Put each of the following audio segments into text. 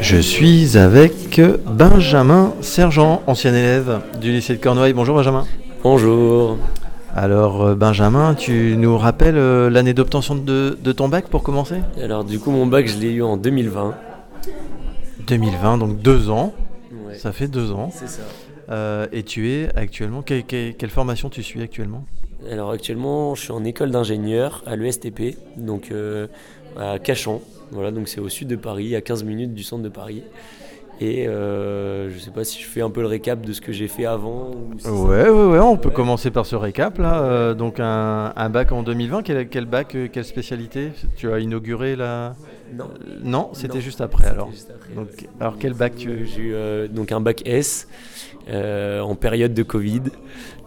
Je suis avec Benjamin Sergent, ancien élève du lycée de Cornouailles. Bonjour Benjamin. Bonjour. Alors euh, Benjamin, tu nous rappelles euh, l'année d'obtention de, de ton bac pour commencer? Alors du coup mon bac je l'ai eu en 2020. 2020, donc deux ans. Ouais, Ça fait deux ans. c'est ça. Euh, et tu es actuellement, que- que- quelle formation tu suis actuellement? Alors actuellement je suis en école d'ingénieur à l'ESTP, donc euh, à Cachan. Voilà, donc c'est au sud de Paris, à 15 minutes du centre de Paris. Et euh, je sais pas si je fais un peu le récap de ce que j'ai fait avant. ou si ça- Ouais, ouais, on peut Ouais. commencer par ce récap là. Euh, donc un, un bac en 2020, quel, quel bac, euh, quelle spécialité? Tu as inauguré la... Non. Euh, Non, c'était juste après alors. juste après, Donc, ouais. alors quel bac tu as eu J'ai eu euh, donc un bac S euh, en période de Covid.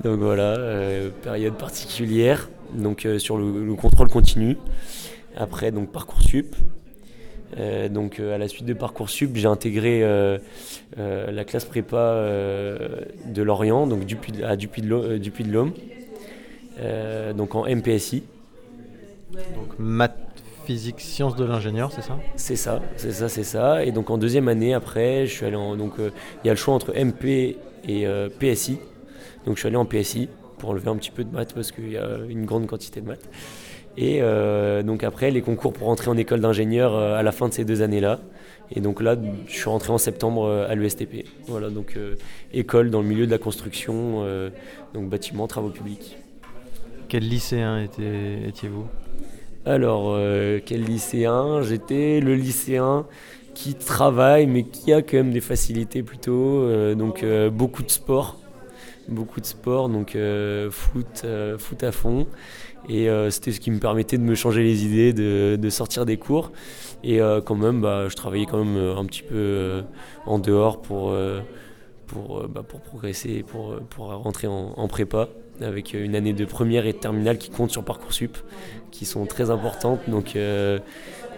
Donc voilà, euh, période particulière. Donc euh, sur le, le contrôle continu. Après donc Parcoursup. Euh, donc euh, à la suite de Parcoursup, j'ai intégré euh, euh, la classe prépa de Lorient, donc du Puy- à Dupuy de l'Homme. Donc en MPSI. Donc maths, physique, sciences de l'ingénieur, c'est ça? C'est ça, c'est ça, c'est ça. Et donc en deuxième année après, je suis allé en donc il y a le choix entre MP et PSI. Donc je suis allé en PSI pour enlever un petit peu de maths parce qu'il y a une grande quantité de maths. Et euh, donc après les concours pour rentrer en école d'ingénieur euh, à la fin de ces deux années-là. Et donc là, je suis rentré en septembre euh, à l'USTP. Voilà, donc euh, école dans le milieu de la construction, euh, donc bâtiment, travaux publics. Quel lycéen étiez-vous? Alors, quel lycéen? J'étais le lycéen qui travaille, mais qui a quand même des facilités plutôt. donc, beaucoup de sport. Beaucoup de sport, donc euh, foot, euh, foot à fond. Et euh, c'était ce qui me permettait de me changer les idées, de, de sortir des cours. Et quand même, bah, je travaillais quand même un petit peu en dehors pour, pour, bah, pour progresser, pour, pour rentrer en, prépa, avec une année de première et de terminale qui compte sur Parcoursup qui sont très importantes. Donc,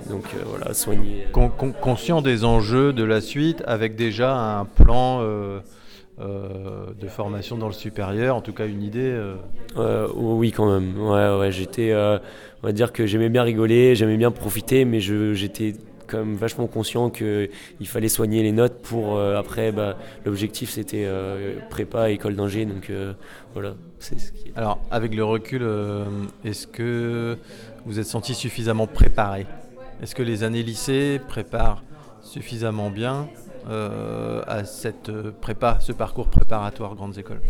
donc voilà, soigner. Con- con- Conscient des enjeux de la suite, avec déjà un plan euh, de formation dans le supérieur, en tout cas une idée. euh. Euh, oui, quand même. Ouais, ouais, j'étais. on va dire que j'aimais bien rigoler, j'aimais bien profiter, mais je- j'étais quand même vachement conscient qu'il fallait soigner les notes pour après. Bah, L'objectif c'était prépa, école d'ingé, donc voilà, c'est ce qui est. Alors, avec le recul, est-ce que vous êtes senti suffisamment préparé? Est-ce que les années lycée préparent suffisamment bien? À cette euh, prépa, ce parcours préparatoire grandes écoles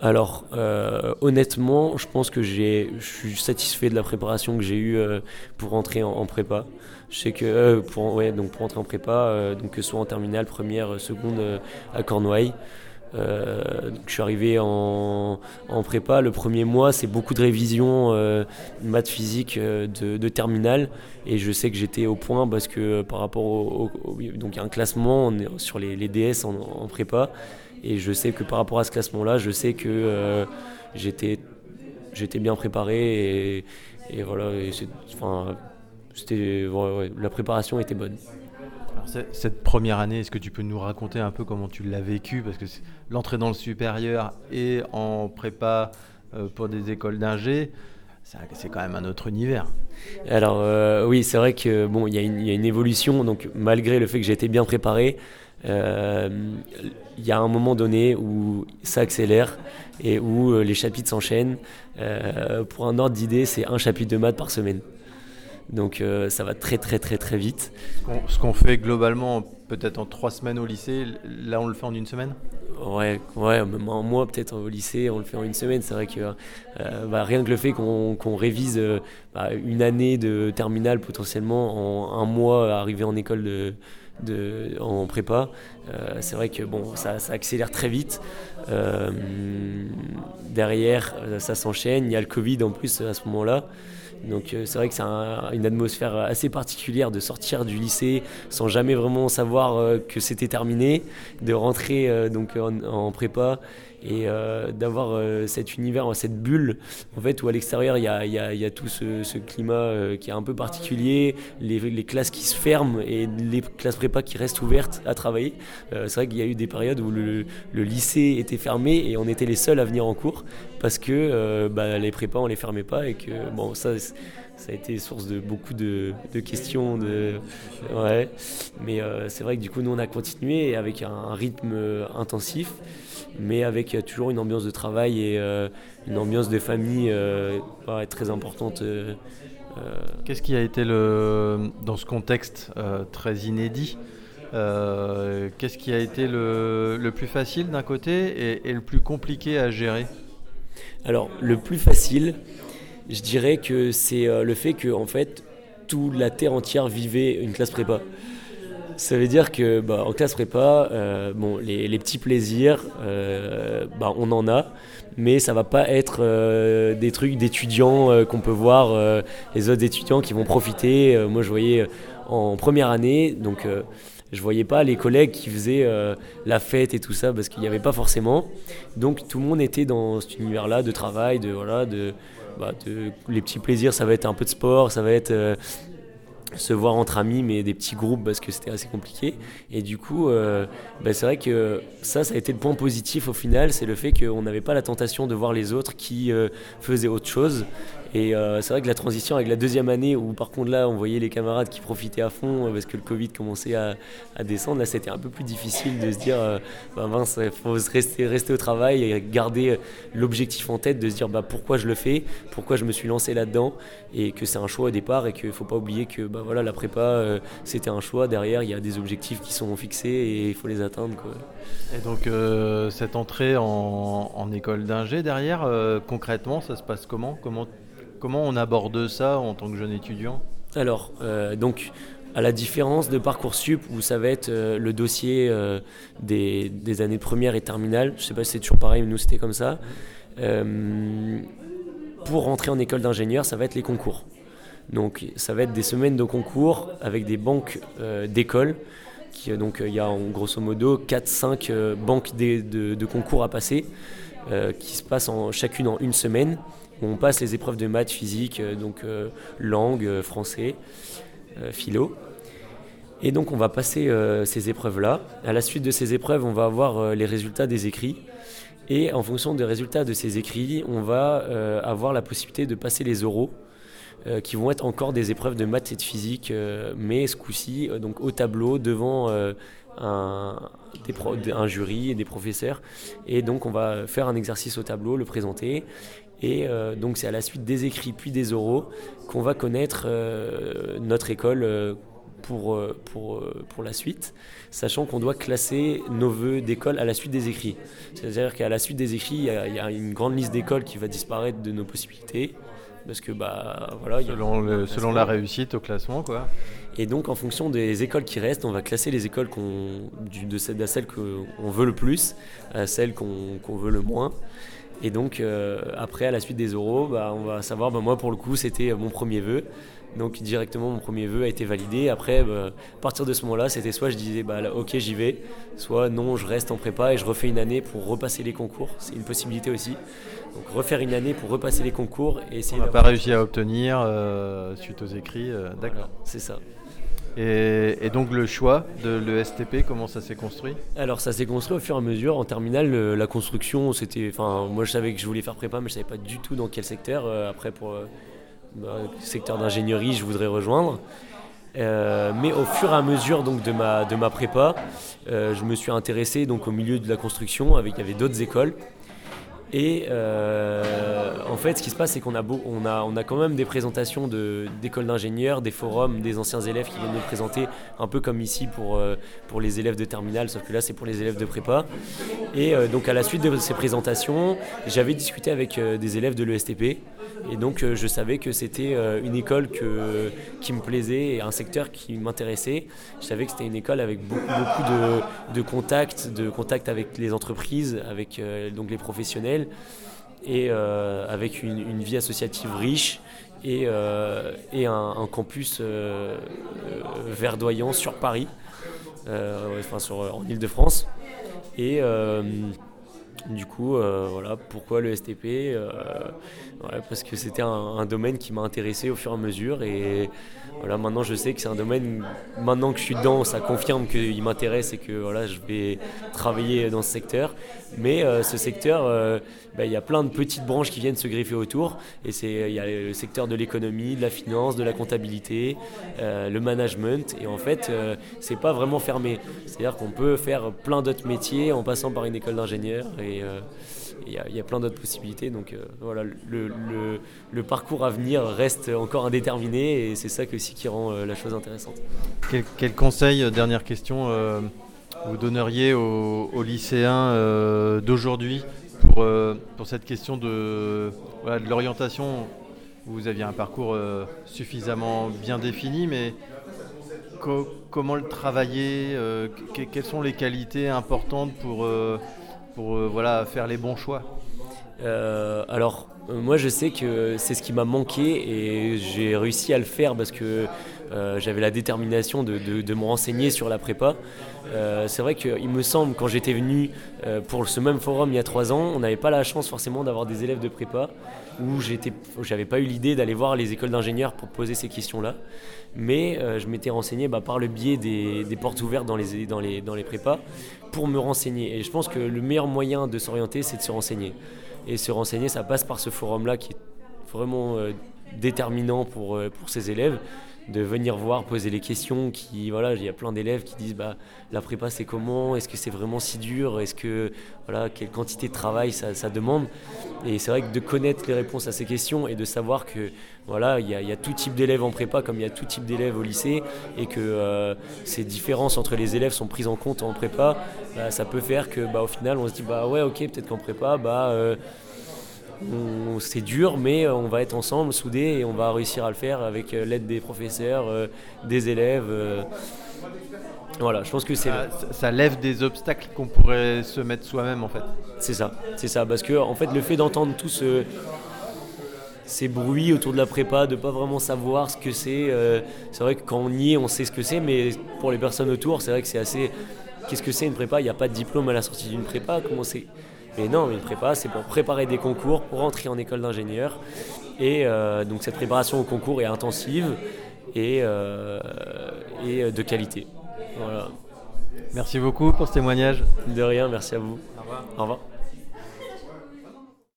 Alors, euh, honnêtement, je pense que je suis satisfait de la préparation que j'ai eue euh, pour rentrer en, prépa. Je sais que euh, pour, ouais, donc pour rentrer en prépa, euh, donc que ce soit en terminale, première, seconde euh, à Cornouailles. Euh, je suis arrivé en, prépa. Le premier mois, c'est beaucoup de révision euh, maths physique euh, de, terminale. Et je sais que j'étais au point parce que euh, par rapport au, donc il y a un classement on est sur les, DS en, prépa. Et je sais que par rapport à ce classement-là, je sais que j'étais, j'étais bien préparé et, voilà. enfin, la préparation était bonne. Cette première année, est-ce que tu peux nous raconter un peu comment tu l'as vécu? Parce que l'entrée dans le supérieur et en prépa euh, pour des écoles d'ingé, c'est quand même un autre univers. Alors euh, oui, c'est vrai que bon, y, a une- évolution. Donc malgré le fait que j'ai été bien préparé, euh, il y a un moment donné où ça accélère et où les chapitres s'enchaînent. Pour un ordre d'idée, c'est un chapitre de maths par semaine. Donc euh, ça va très très très très vite. Ce qu'on- fait globalement peut-être en trois semaines au lycée, là on le fait en une semaine? Ouais, ouais, même un mois peut-être au lycée, on le fait en une semaine. C'est vrai que euh, bah, rien que le fait qu'on révise euh, bah, une année de terminale potentiellement en un mois arrivé en école de, de- en prépa, euh, c'est vrai que bon, ça, ça accélère très vite. Euh, derrière, ça s'enchaîne. Il y a le Covid en plus à ce moment-là. Donc euh, c'est vrai que c'est un- une atmosphère assez particulière de sortir du lycée sans jamais vraiment savoir euh, que c'était terminé, de rentrer euh, donc en prépa et euh, d'avoir euh, cet univers, cette bulle en fait où à l'extérieur il y a, tout ce, climat euh, qui est un peu particulier, les, classes qui se ferment et les classes prépa qui restent ouvertes à travailler. Euh, c'est vrai qu'il y a eu des périodes où le, lycée était fermé et on était les seuls à venir en cours parce que euh, bah, les prépas on les fermait pas et que bon ça ça a été source de beaucoup de, questions. Ouais. Mais c'est vrai que du coup, nous, on a continué avec un, rythme intensif, mais avec toujours une ambiance de travail et une ambiance de famille très importante. Qu'est-ce qui a été le, dans ce contexte très inédit euh, qu'est-ce qui a été le, plus facile d'un côté et, le plus compliqué à gérer? Alors, le plus facile, je dirais que c'est euh, le fait que, en fait, toute la terre entière vivait une classe prépa. Ça veut dire que bah, en classe prépa, euh, bon, les, petits plaisirs, bah, on en a, mais ça va pas être des trucs d'étudiants qu'on peut voir, les autres étudiants qui vont profiter. moi, je voyais en première année, donc je voyais pas les collègues qui faisaient euh, la fête et tout ça parce qu'il n'y avait pas forcément. Donc tout le monde était dans cet univers-là de travail, de voilà, de, bah, les petits plaisirs. Ça va être un peu de sport, ça va être euh, se voir entre amis, mais des petits groupes parce que c'était assez compliqué. Et du coup, euh, bah, c'est vrai que ça, ça a été le point positif au final, c'est le fait qu'on n'avait pas la tentation de voir les autres qui faisaient autre chose et euh, c'est vrai que la transition avec la deuxième année, où par contre là, on voyait les camarades qui profitaient à fond euh, parce que le Covid commençait à, descendre, là c'était un peu plus difficile de se dire, euh, bah, mince, il faut rester, rester au travail et garder l'objectif en tête, de se dire bah, pourquoi je le fais, pourquoi je me suis lancé là-dedans, et que c'est un choix au départ et qu'il ne faut pas oublier que bah, voilà, la prépa, c'était un choix. Derrière, il y a des objectifs qui sont fixés et il faut les atteindre. Quoi. Et donc cette entrée en, en école d'ingé derrière, concrètement, ça se passe comment? Comment Comment on aborde ça en tant que jeune étudiant Alors, euh, donc, à la différence de Parcoursup, où ça va être euh, le dossier euh, des, années première et terminale, je ne sais pas si c'est toujours pareil, mais nous c'était comme ça. pour rentrer en école d'ingénieur, ça va être les concours. Donc, ça va être des semaines de concours avec des banques d'école. donc, il y a en grosso modo 4-5 banques de, de, concours à passer, qui se passent en, chacune en une semaine on passe les épreuves de maths, physique, euh, donc euh, langue, euh, français, philo. Et donc on va passer ces épreuves-là. À la suite de ces épreuves, on va avoir les résultats des écrits. Et en fonction des résultats de ces écrits, on va avoir la possibilité de passer les oraux, qui vont être encore des épreuves de maths et de physique, mais ce coup-ci, donc au tableau, devant un, un, jury et des professeurs. Et donc on va faire un exercice au tableau, le présenter. Et euh, donc c'est à la suite des écrits puis des oraux qu'on va connaître euh, notre école euh, pour, pour, pour la suite, sachant qu'on doit classer nos vœux d'école à la suite des écrits. C'est-à-dire qu'à la suite des écrits, il y, a, une grande liste d'écoles qui va disparaître de nos possibilités. Parce que bah voilà, selon, selon la réussite au classement quoi. Et donc en fonction des écoles qui restent, on va classer les écoles qu'on, de, celles qu'on veut le plus à celles qu'on veut le moins. Et donc, euh, après, à la suite des euros, bah, on va savoir, bah, moi pour le coup, c'était mon premier vœu. Donc, directement, mon premier vœu a été validé. Après, bah, à partir de ce moment-là, c'était soit je disais, bah, ok, j'y vais, soit non, je reste en prépa et je refais une année pour repasser les concours. C'est une possibilité aussi. Donc, refaire une année pour repasser les concours et essayer. On n'a pas réussi à obtenir euh, suite aux écrits. Euh, d'accord. c'est ça. Et, donc le choix de l'ESTP, comment ça s'est construit? Alors ça s'est construit au fur et à mesure. En terminale, la construction, c'était, enfin, moi je savais que je voulais faire prépa, mais je savais pas du tout dans quel secteur. Euh, après, pour euh, bah, secteur d'ingénierie, je voudrais rejoindre. Euh, mais au fur et à mesure donc de ma de ma prépa, je me suis intéressé donc au milieu de la construction. Avec il y avait d'autres écoles. Et euh, en fait, ce qui se passe, c'est qu'on a, on a, on a quand même des présentations d'écoles d'ingénieurs, des forums, des anciens élèves qui viennent nous présenter, un peu comme ici pour, euh, pour les élèves de terminale, sauf que là, c'est pour les élèves de prépa. Et euh, donc, à la suite de ces présentations, j'avais discuté avec des élèves de l'ESTP. Et donc, je savais que c'était une école qui me plaisait et un secteur qui m'intéressait. Je savais que c'était une école avec beaucoup, beaucoup de, de contacts, de contacts avec les entreprises, avec donc les professionnels et euh, avec une, vie associative riche et, euh, et un, campus euh, verdoyant sur Paris, enfin sur, en Ile-de-France. Et Du coup, euh, voilà, pourquoi le STP euh, Parce que c'était un, domaine qui m'a intéressé au fur et à mesure. Et voilà, maintenant je sais que c'est un domaine, maintenant que je suis dedans, ça confirme qu'il m'intéresse et que voilà, je vais travailler dans ce secteur. Mais euh, ce secteur, bah, il y a plein de petites branches qui viennent se greffer autour. Et il y a le secteur de l'économie, de la finance, de la comptabilité, le management. Et en fait, c'est pas vraiment fermé. C'est-à-dire qu'on peut faire plein d'autres métiers en passant par une école d'ingénieur. Et euh, il y, a plein d'autres possibilités. Donc euh, voilà, le, parcours à venir reste encore indéterminé et c'est ça aussi qui rend euh, la chose intéressante. Quel, conseil, dernière question, vous donneriez aux, lycéens d'aujourd'hui pour, pour cette question de, l'orientation? Vous aviez un parcours suffisamment bien défini, mais comment le travailler Quelles sont les qualités importantes pour pour euh, voilà, faire les bons choix. Euh, Alors, euh, moi je sais que c'est ce qui m'a manqué et j'ai réussi à le faire parce que j'avais la détermination de, de, me renseigner sur la prépa. c'est vrai qu'il me semble, quand j'étais venu pour ce même forum il y a trois ans, on n'avait pas la chance forcément d'avoir des élèves de prépa, où j'avais pas eu l'idée d'aller voir les écoles d'ingénieurs pour poser ces questions-là. Mais je m'étais renseigné bah, par le biais des, portes ouvertes dans les, dans les, dans les prépas pour me renseigner. Et je pense que le meilleur moyen de s'orienter, c'est de se renseigner. Et se renseigner, ça passe par ce forum-là qui est vraiment euh, déterminant pour, euh, pour ces élèves de venir voir, poser les questions. Qui, voilà, il y a plein d'élèves qui disent bah, la prépa c'est comment? Est-ce que c'est vraiment si dur? Est-ce que voilà, quelle quantité de travail ça, demande? Et c'est vrai que de connaître les réponses à ces questions et de savoir que voilà, il y, a, tout type d'élèves en prépa comme il y a tout type d'élèves au lycée et que euh, ces différences entre les élèves sont prises en compte en prépa, bah, ça peut faire que bah, au final on se dit bah ouais ok peut-être qu'en prépa bah euh, c'est dur, mais euh, on va être ensemble, soudés, et on va réussir à le faire avec euh, l'aide des professeurs, euh, des élèves. Voilà, je pense que c'est. Ça, lève des obstacles qu'on pourrait se mettre soi-même, en fait. C'est ça, c'est ça, parce que en fait, le fait d'entendre tous ces bruits autour de la prépa, de pas vraiment savoir ce que c'est, c'est vrai que quand on y est, on sait ce que c'est, mais pour les personnes autour, c'est vrai que c'est assez. Qu'est-ce que c'est une prépa? Il n'y a pas de diplôme à la sortie d'une prépa. Comment c'est mais non, une prépa, c'est pour préparer des concours, pour entrer en école d'ingénieur. Et euh, donc cette préparation au concours est intensive et, euh, et de qualité. Merci beaucoup pour ce témoignage. De rien, merci à vous. Au revoir. Au revoir.